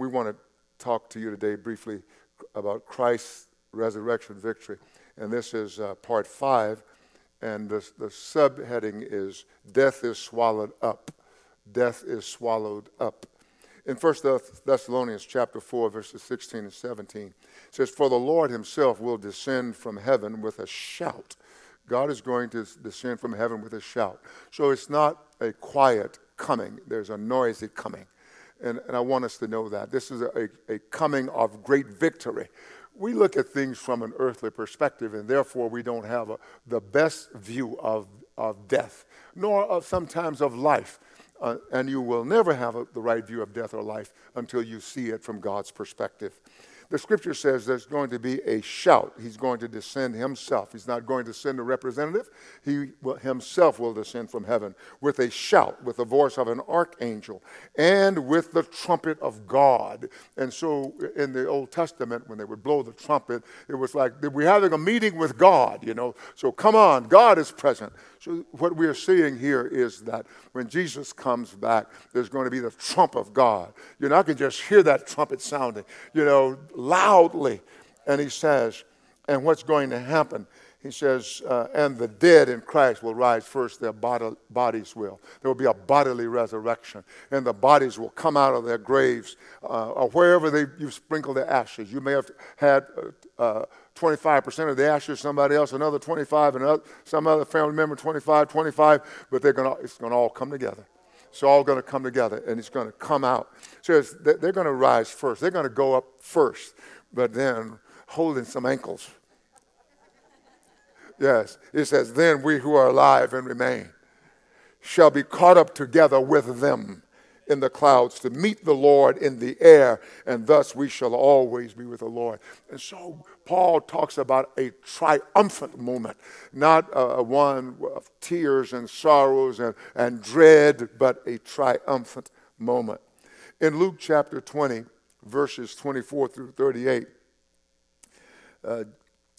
we want to talk to you today briefly about Christ's resurrection victory. And this is uh, part five. And the, the subheading is Death is Swallowed Up. Death is Swallowed Up. In 1 Thessalonians chapter 4, verses 16 and 17, it says, For the Lord himself will descend from heaven with a shout. God is going to descend from heaven with a shout. So it's not a quiet coming, there's a noisy coming. And, and I want us to know that. This is a, a coming of great victory. We look at things from an earthly perspective, and therefore we don't have a, the best view of, of death, nor of sometimes of life. Uh, and you will never have a, the right view of death or life until you see it from God's perspective the scripture says there's going to be a shout. He's going to descend himself. He's not going to send a representative. He will, himself will descend from heaven with a shout, with the voice of an archangel, and with the trumpet of God. And so in the Old Testament, when they would blow the trumpet, it was like we're having a meeting with God, you know. So come on, God is present. So, what we are seeing here is that when Jesus comes back, there's going to be the trump of God. You know, I can just hear that trumpet sounding, you know, loudly. And he says, and what's going to happen? He says, uh, and the dead in Christ will rise first, their body, bodies will. There will be a bodily resurrection, and the bodies will come out of their graves uh, or wherever they, you sprinkle the ashes. You may have had uh 25% of the ashes, somebody else another 25, and some other family member 25, 25, but they're gonna, it's going to all come together. It's all going to come together, and it's going to come out. So they're going to rise first. They're going to go up first, but then holding some ankles. Yes, it says, Then we who are alive and remain shall be caught up together with them in the clouds to meet the Lord in the air, and thus we shall always be with the Lord. And so Paul talks about a triumphant moment, not a, one of tears and sorrows and, and dread, but a triumphant moment. In Luke chapter 20, verses 24 through 38, uh,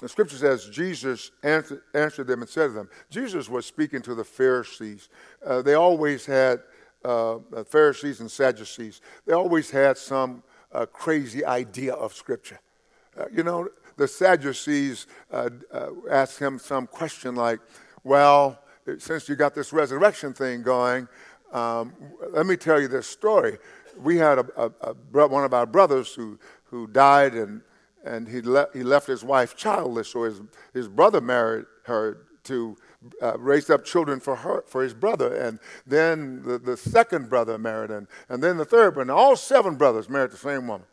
the scripture says Jesus answered, answered, them and said to them, Jesus was speaking to the Pharisees. Uh, they always had uh, Pharisees and Sadducees, they always had some uh, crazy idea of Scripture. Uh, you know, the Sadducees uh, uh, asked him some question like, Well, since you got this resurrection thing going, um, let me tell you this story. We had a, a, a, one of our brothers who, who died and, and he, le- he left his wife childless, so his, his brother married her to uh, raised up children for her, for his brother, and then the, the second brother married, and, and then the third brother. All seven brothers married the same woman.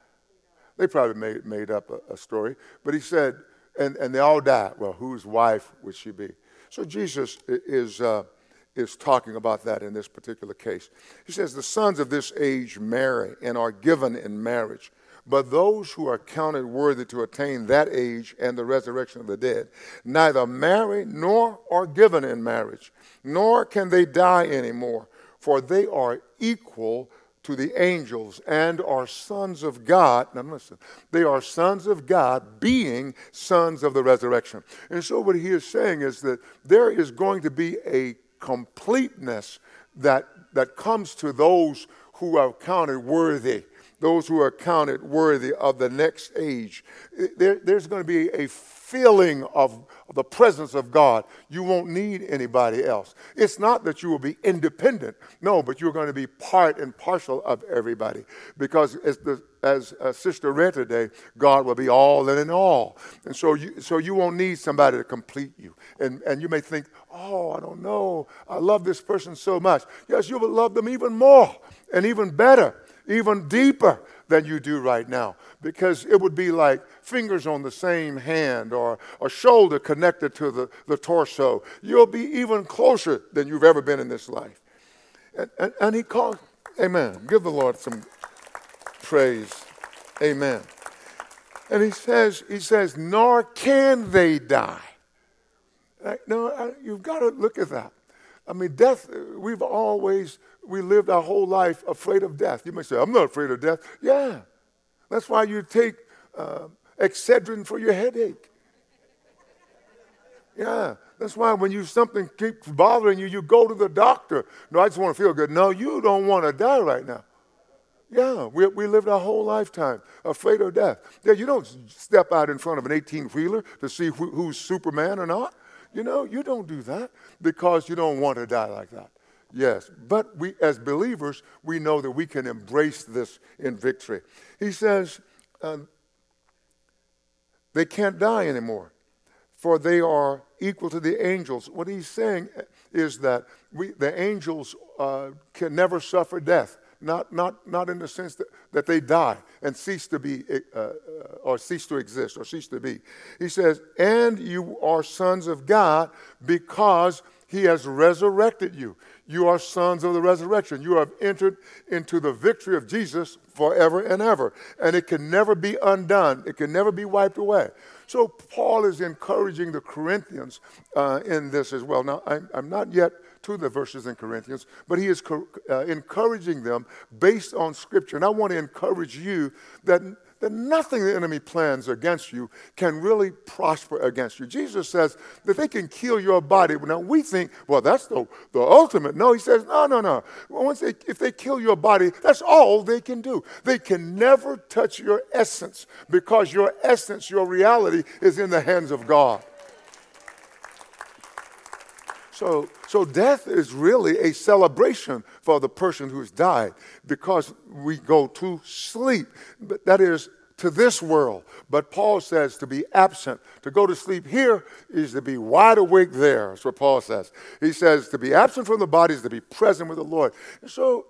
They probably made, made up a, a story, but he said, and, and they all died. Well, whose wife would she be? So Jesus is, uh, is talking about that in this particular case. He says, The sons of this age marry and are given in marriage but those who are counted worthy to attain that age and the resurrection of the dead neither marry nor are given in marriage, nor can they die anymore, for they are equal to the angels and are sons of God. Now listen, they are sons of God, being sons of the resurrection. And so what he is saying is that there is going to be a completeness that, that comes to those who are counted worthy those who are counted worthy of the next age. There, there's going to be a feeling of the presence of God. You won't need anybody else. It's not that you will be independent, no, but you're going to be part and partial of everybody. Because as, the, as uh, Sister read today, God will be all and in all. And so you, so you won't need somebody to complete you. And, and you may think, oh, I don't know, I love this person so much. Yes, you will love them even more and even better even deeper than you do right now because it would be like fingers on the same hand or a shoulder connected to the, the torso. You'll be even closer than you've ever been in this life. And, and, and he calls, Amen. Give the Lord some praise. Amen. And he says, he says, nor can they die. No, you've got to look at that. I mean, death, we've always we lived our whole life afraid of death. You may say, I'm not afraid of death. Yeah. That's why you take uh, Excedrin for your headache. Yeah. That's why when you something keeps bothering you, you go to the doctor. No, I just want to feel good. No, you don't want to die right now. Yeah, we, we lived our whole lifetime afraid of death. Yeah, you don't step out in front of an 18 wheeler to see who, who's Superman or not. You know, you don't do that because you don't want to die like that. Yes, but we, as believers, we know that we can embrace this in victory. He says um, they can't die anymore, for they are equal to the angels. What he's saying is that we, the angels uh, can never suffer death not, not, not in the sense that, that they die and cease to be, uh, uh, or cease to exist, or cease to be. He says, and you are sons of God because he has resurrected you. You are sons of the resurrection. You have entered into the victory of Jesus forever and ever. And it can never be undone, it can never be wiped away. So, Paul is encouraging the Corinthians uh, in this as well. Now, I'm, I'm not yet to the verses in Corinthians, but he is co- uh, encouraging them based on Scripture. And I want to encourage you that, that nothing the enemy plans against you can really prosper against you. Jesus says that they can kill your body. Now, we think, well, that's the, the ultimate. No, he says, no, no, no. Once they, if they kill your body, that's all they can do. They can never touch your essence because your essence, your reality, is in the hands of God. So, so death is really a celebration for the person who's died because we go to sleep. But that is to this world. But Paul says to be absent, to go to sleep here is to be wide awake there. That's what Paul says. He says to be absent from the body is to be present with the Lord. And so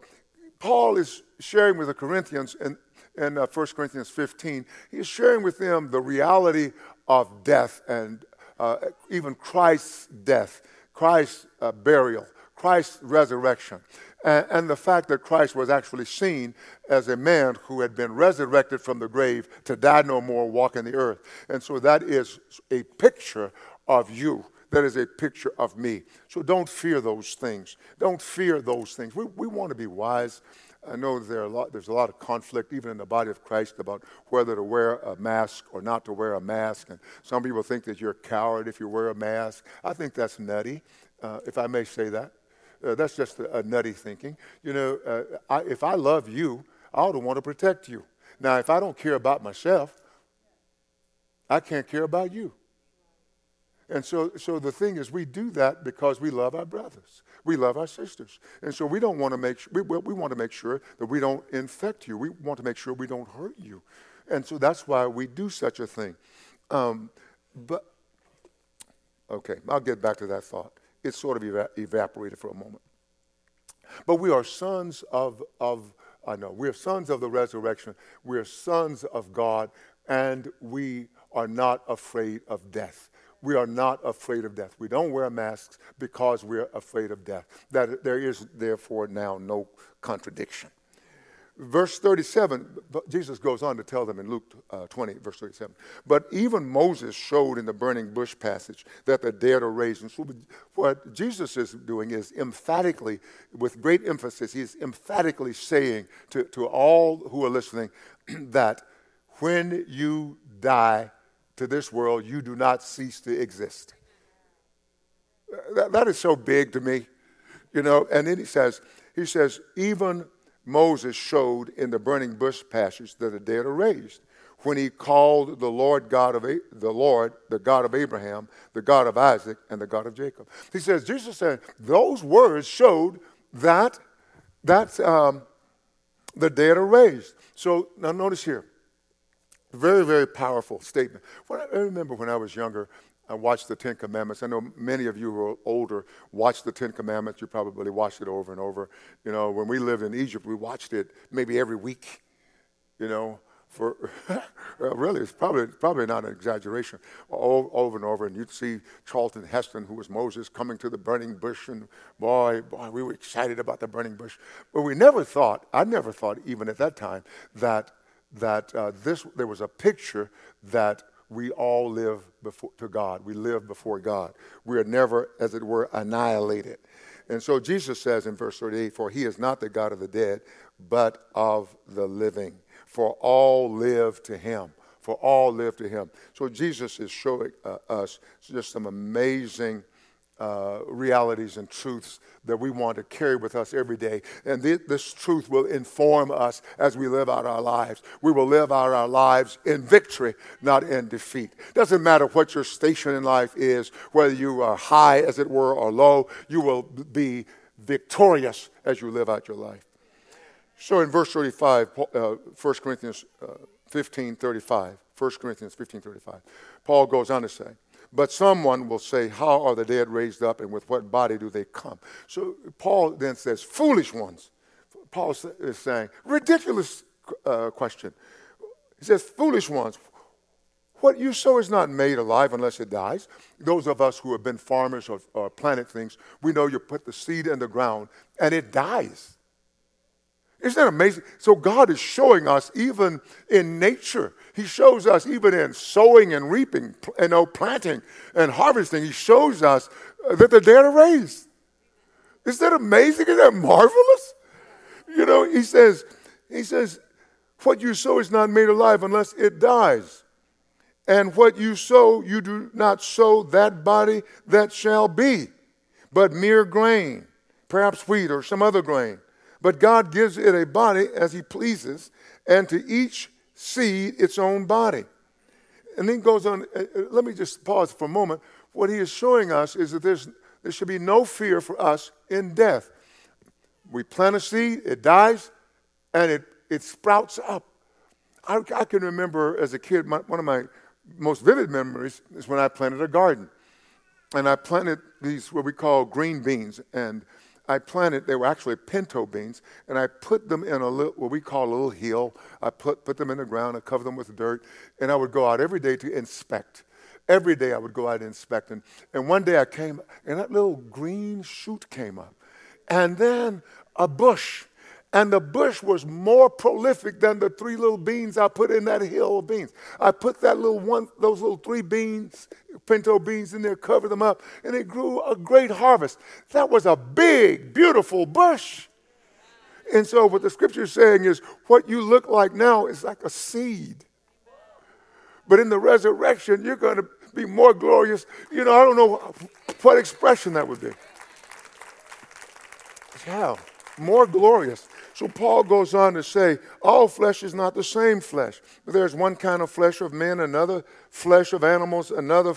Paul is sharing with the Corinthians in, in uh, 1 Corinthians 15, he's sharing with them the reality of death and uh, even Christ's death Christ's uh, burial, Christ's resurrection, and, and, the fact that Christ was actually seen as a man who had been resurrected from the grave to die no more, walk in the earth. And so that is a picture of you. That is a picture of me. So don't fear those things. Don't fear those things. We, we want to be wise. I know there a lot, there's a lot of conflict, even in the body of Christ, about whether to wear a mask or not to wear a mask. And some people think that you're a coward if you wear a mask. I think that's nutty, uh, if I may say that. Uh, that's just a, a, nutty thinking. You know, uh, I, if I love you, I ought to want to protect you. Now, if I don't care about myself, I can't care about you. And so, so the thing is, we do that because we love our brothers. We love our sisters. And so we don't want to make, we, we want to make sure that we don't infect you. We want to make sure we don't hurt you. And so that's why we do such a thing. Um, but, okay, I'll get back to that thought. It sort of eva- evaporated for a moment. But we are sons of, of I know, we are sons of the resurrection. We are sons of God, and we are not afraid of death we are not afraid of death. We don't wear masks because we're afraid of death. That there is therefore now no contradiction. Verse 37, Jesus goes on to tell them in Luke uh, 20, verse 37. But even Moses showed in the burning bush passage that the dead are raised. And so what Jesus is doing is emphatically, with great emphasis, he's emphatically saying to, to all who are listening that when you die, to this world, you do not cease to exist. That, that is so big to me, you know. And then he says, he says, even Moses showed in the burning bush passage that the dead are raised when he called the Lord God of the Lord, the God of Abraham, the God of Isaac, and the God of Jacob. He says, Jesus said, those words showed that that um, the dead are raised. So now notice here. Very, very powerful statement. When I, I remember when I was younger, I watched the Ten Commandments. I know many of you who are older watched the Ten Commandments. You probably watched it over and over. You know, when we lived in Egypt, we watched it maybe every week. You know, for really, it's probably probably not an exaggeration. All, over and over, and you'd see Charlton Heston, who was Moses, coming to the burning bush, and boy, boy, we were excited about the burning bush. But we never thought, I never thought, even at that time, that that uh, this there was a picture that we all live before to God. We live before God. We are never, as it were, annihilated. And so Jesus says in verse 38, For he is not the God of the dead, but of the living. For all live to him. For all live to him. So Jesus is showing uh, us just some amazing uh, realities and truths that we want to carry with us every day. And th- this truth will inform us as we live out our lives. We will live out our lives in victory, not in defeat. Doesn't matter what your station in life is, whether you are high, as it were, or low, you will be victorious as you live out your life. So in verse 35, uh, 1 Corinthians uh, 15 35, 1 Corinthians 15 35, Paul goes on to say, but someone will say, How are the dead raised up, and with what body do they come? So Paul then says, Foolish ones. Paul is saying, Ridiculous uh, question. He says, Foolish ones. What you sow is not made alive unless it dies. Those of us who have been farmers or, or planted things, we know you put the seed in the ground and it dies. Isn't that amazing? So God is showing us even in nature. He shows us even in sowing and reaping, you know, planting and harvesting. He shows us uh, that the dead are raised. Isn't that amazing? Isn't that marvelous? You know, he says, he says, what you sow is not made alive unless it dies. And what you sow, you do not sow that body that shall be, but mere grain, perhaps wheat or some other grain. But God gives it a body as He pleases, and to each seed its own body. And then goes on, uh, uh, let me just pause for a moment. What He is showing us is that there's, there should be no fear for us in death. We plant a seed, it dies, and it, it sprouts up. I, I can remember as a kid, my, one of my most vivid memories is when I planted a garden. And I planted these, what we call green beans. And I planted, they were actually pinto beans, and I put them in a little, what we call a little hill. I put, put them in the ground I covered them with dirt, and I would go out every day to inspect. Every day I would go out and inspect. And, and one day I came, and that little green shoot came up. And then a bush and the bush was more prolific than the three little beans I put in that hill of beans. I put that little one, those little three beans, pinto beans in there, covered them up, and it grew a great harvest. That was a big, beautiful bush. And so, what the scripture is saying is, what you look like now is like a seed. But in the resurrection, you're going to be more glorious. You know, I don't know what expression that would be. Yeah, more glorious. So Paul goes on to say, all flesh is not the same flesh. There's one kind of flesh of men, another flesh of animals, another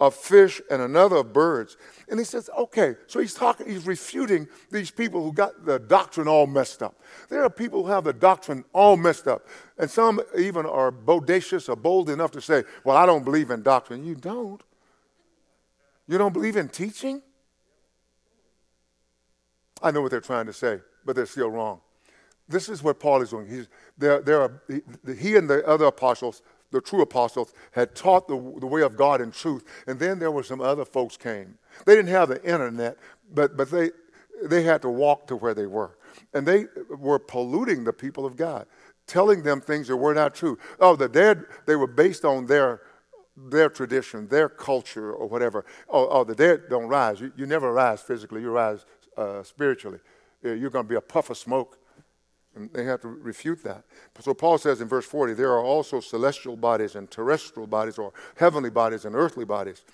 of fish, and another of birds. And he says, okay, so he's talking, he's refuting these people who got the doctrine all messed up. There are people who have the doctrine all messed up. And some even are bodacious or bold enough to say, well, I don't believe in doctrine. You don't? You don't believe in teaching? I know what they're trying to say, but they're still wrong. This is what Paul is doing. He's, there, there are, he, and the other apostles, the true apostles, had taught the, the way of God in truth. And then there were some other folks came. They didn't have the internet, but, but they, they had to walk to where they were. And they were polluting the people of God, telling them things that were not true. Oh, the dead, they were based on their, their tradition, their culture, or whatever. Oh, oh the dead don't rise. You, you never rise physically, you rise uh, spiritually. You're going to be a puff of smoke and they have to refute that. So Paul says in verse 40 there are also celestial bodies and terrestrial bodies, or heavenly bodies and earthly bodies.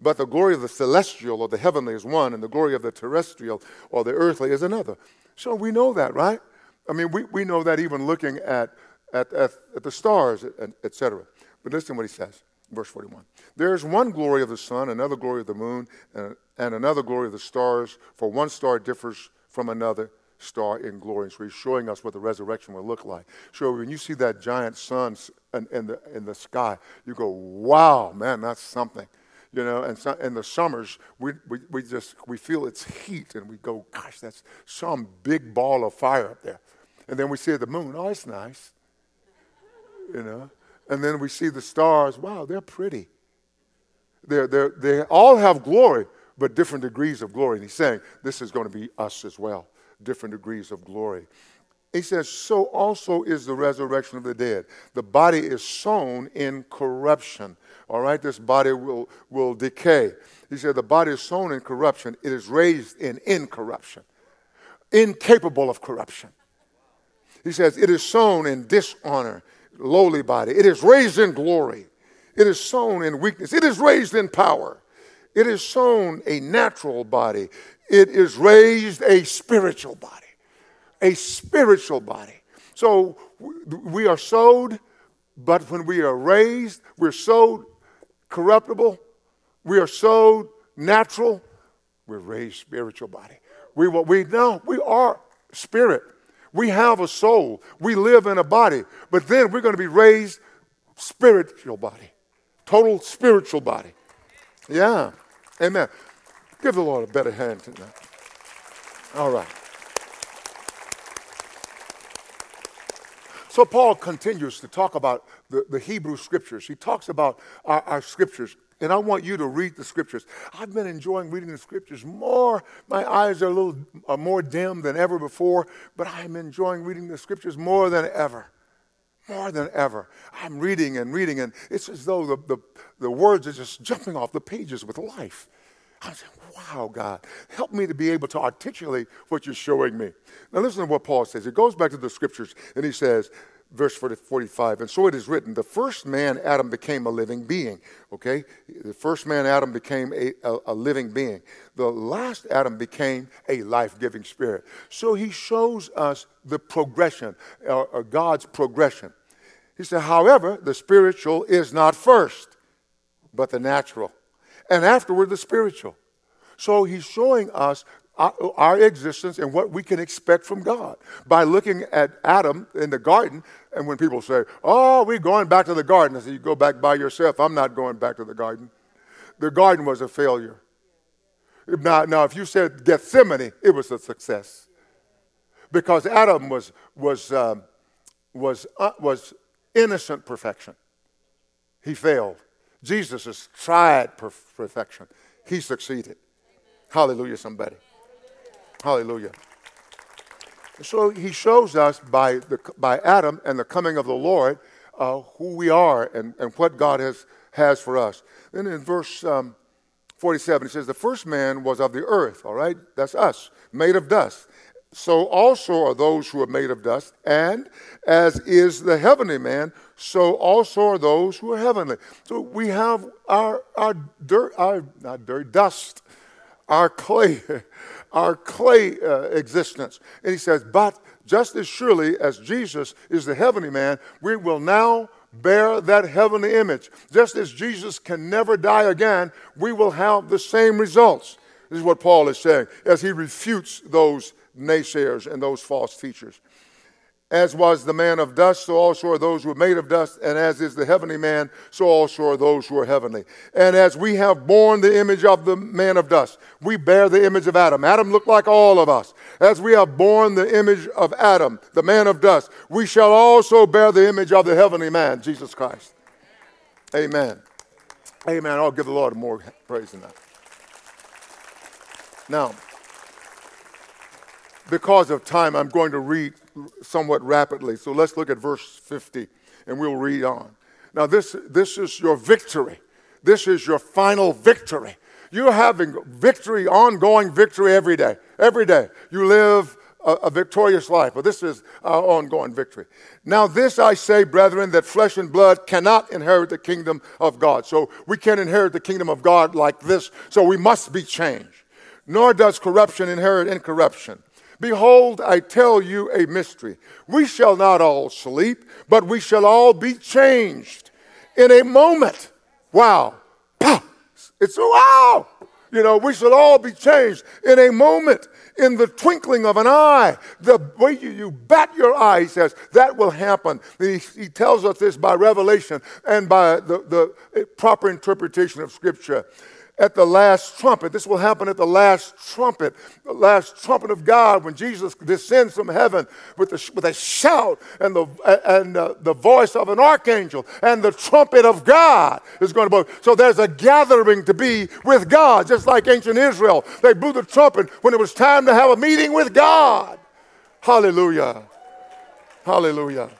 But the glory of the celestial or the heavenly is one, and the glory of the terrestrial or the earthly is another. So we know that, right? I mean, we, we know that even looking at, at, at, at the stars, etc. But listen what he says, verse 41. There is one glory of the sun, another glory of the moon, and, and another glory of the stars, for one star differs from another star in glory. So he's showing us what the resurrection will look like. So when you see that giant sun in, in, the, in the sky, you go, wow, man, that's something. You know, and so, in the summers, we, we, we just, we feel its heat and we go, gosh, that's some big ball of fire up there. And then we see the moon, oh, it's nice. You know, and then we see the stars, wow, they're pretty. They're, they're, they all have glory, but different degrees of glory. And he's saying this is going to be us as well different degrees of glory. He says, So also is the resurrection of the dead. The body is sown in corruption. All right, this body will, will decay. He said, The body is sown in corruption, it is raised in incorruption, incapable of corruption. He says, It is sown in dishonor, lowly body. It is raised in glory. It is sown in weakness. It is raised in power. It is sown a natural body, it is raised a spiritual body. A spiritual body. So we are sowed, but when we are raised, we're sowed corruptible, we are sowed natural, we're raised spiritual body. We, we know we are spirit. We have a soul. We live in a body. But then we're going to be raised spiritual body. Total spiritual body. Yeah. Amen. Give the Lord a better hand tonight. All right. So Paul continues to talk about the, the Hebrew scriptures. He talks about our, our scriptures and I want you to read the scriptures. I've been enjoying reading the scriptures more. My eyes are a little are more dim than ever before, but I'm enjoying reading the scriptures more than ever. More than ever. I'm reading and reading, and it's as though the, the, the words are just jumping off the pages with life. I'm saying, wow, God, help me to be able to articulate what you're showing me. Now, listen to what Paul says. He goes back to the scriptures and he says, verse 45. And so it is written, the first man, Adam, became a living being. Okay? The first man, Adam, became a, a, a living being. The last Adam became a life giving spirit. So he shows us the progression, or, or God's progression. He said, however, the spiritual is not first, but the natural. And afterward, the spiritual. So he's showing us our, existence and what we can expect from God by looking at Adam in the garden. And when people say, Oh, we're going back to the garden, I say, You go back by yourself. I'm not going back to the garden. The garden was a failure. Now, now if you said Gethsemane, it was a success. Because Adam was, was, um, was, uh, was innocent perfection. He failed. Jesus has tried perfection. He succeeded. Hallelujah, somebody. Hallelujah. So he shows us by, the, by Adam and the coming of the Lord uh, who we are and, and what God has, has for us. Then in verse um, 47, he says, The first man was of the earth, all right? That's us, made of dust. So also are those who are made of dust, and as is the heavenly man, so also are those who are heavenly. So we have our, our dirt, our, not dirt, dust, our clay, our clay uh, existence. And he says, But just as surely as Jesus is the heavenly man, we will now bear that heavenly image. Just as Jesus can never die again, we will have the same results. This is what Paul is saying as he refutes those naysayers and those false teachers. As was the man of dust, so also are those who are made of dust, and as is the heavenly man, so also are those who are heavenly. And as we have borne the image of the man of dust, we bear the image of Adam. Adam looked like all of us. As we have borne the image of Adam, the man of dust, we shall also bear the image of the heavenly man, Jesus Christ. Amen. Amen. I'll give the Lord more praise than that. Now, because of time, I'm going to read somewhat rapidly. So let's look at verse 50 and we'll read on. Now, this, this is your victory. This is your final victory. You're having victory, ongoing victory every day. Every day. You live a, a victorious life, but this is our ongoing victory. Now, this I say, brethren, that flesh and blood cannot inherit the kingdom of God. So we can't inherit the kingdom of God like this, so we must be changed. Nor does corruption inherit incorruption. Behold, I tell you a mystery. We shall not all sleep, but we shall all be changed in a moment. Wow. It's a wow. You know, we shall all be changed in a moment, in the twinkling of an eye. The way you, you bat your eye, he says, that will happen. He, he tells us this by revelation and by the, the eh, proper interpretation of Scripture at the last trumpet. This will happen at the last trumpet, the last trumpet of God when Jesus descends from heaven with a, with a shout and, the, and uh, the voice of an archangel and the trumpet of God is going to blow. So there's a gathering to be with God, just like ancient Israel. They blew the trumpet when it was time to have a meeting with God. Hallelujah. Hallelujah.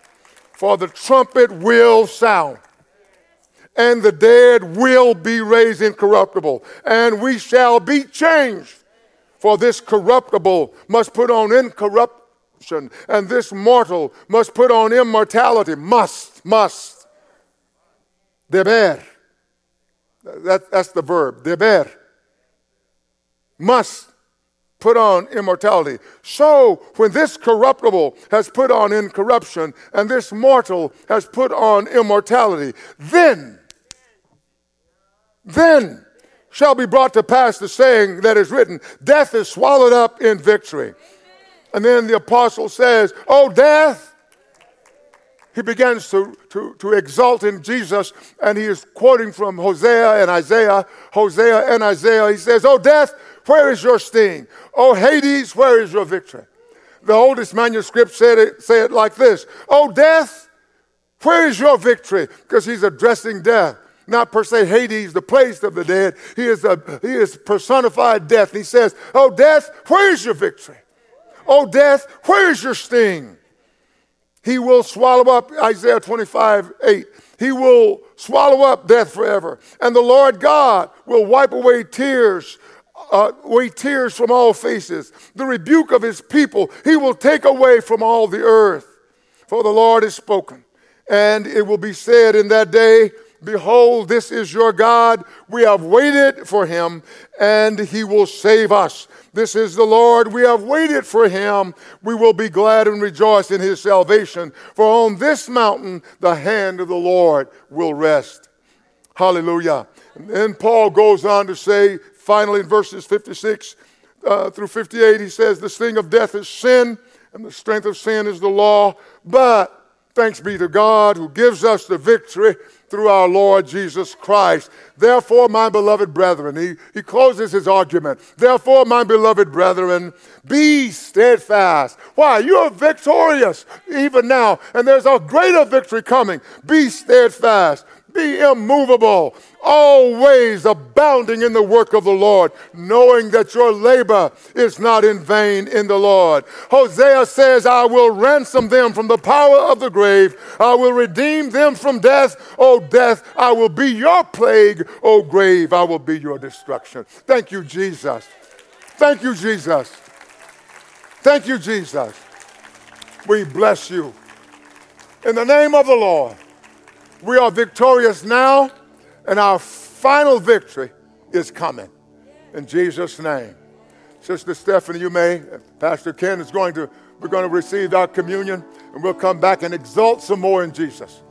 For the trumpet will sound and the dead will be raised incorruptible, and we shall be changed. For this corruptible must put on incorruption, and this mortal must put on immortality. Must, must. Deber. That, that's the verb. Deber. must put on immortality. So, when this corruptible has put on incorruption and this mortal has put on immortality, then, then shall be brought to pass the saying that is written Death is swallowed up in victory. And then the apostle says, Oh, death, he begins to, to, to exalt in Jesus, and he is quoting from Hosea and Isaiah. Hosea and Isaiah, he says, Oh, death, where is your sting? Oh, Hades, where is your victory? The oldest manuscript said it, say it like this Oh, death, where is your victory? Because he's addressing death. Not per se Hades, the place of the dead. He is, a, he is personified death. He says, Oh, death, where is your victory? Oh, death, where is your sting? He will swallow up, Isaiah 25, 8. He will swallow up death forever. And the Lord God will wipe away tears, uh, away tears from all faces. The rebuke of his people he will take away from all the earth. For the Lord has spoken. And it will be said in that day, Behold, this is your God. We have waited for him, and he will save us. This is the Lord. We have waited for him. We will be glad and rejoice in his salvation. For on this mountain the hand of the Lord will rest. Hallelujah. And then Paul goes on to say, finally in verses 56 uh, through 58, he says, The sting of death is sin, and the strength of sin is the law. But thanks be to God who gives us the victory through our Lord Jesus Christ. Therefore, my beloved brethren, he, he closes his argument. Therefore, my beloved brethren, be steadfast. Why? You are victorious even now, and there's a greater victory coming. Be steadfast. Be immovable, always abounding in the work of the Lord, knowing that your labor is not in vain in the Lord. Hosea says, I will ransom them from the power of the grave. I will redeem them from death. O death, I will be your plague. O grave, I will be your destruction. Thank you, Jesus. Thank you, Jesus. Thank you, Jesus. We bless you. In the name of the Lord. We are victorious now, and our final victory is coming. In Jesus' name. Sister Stephanie, you may. Pastor Ken is going to, we're going to receive our communion, and we'll come back and exalt some more in Jesus.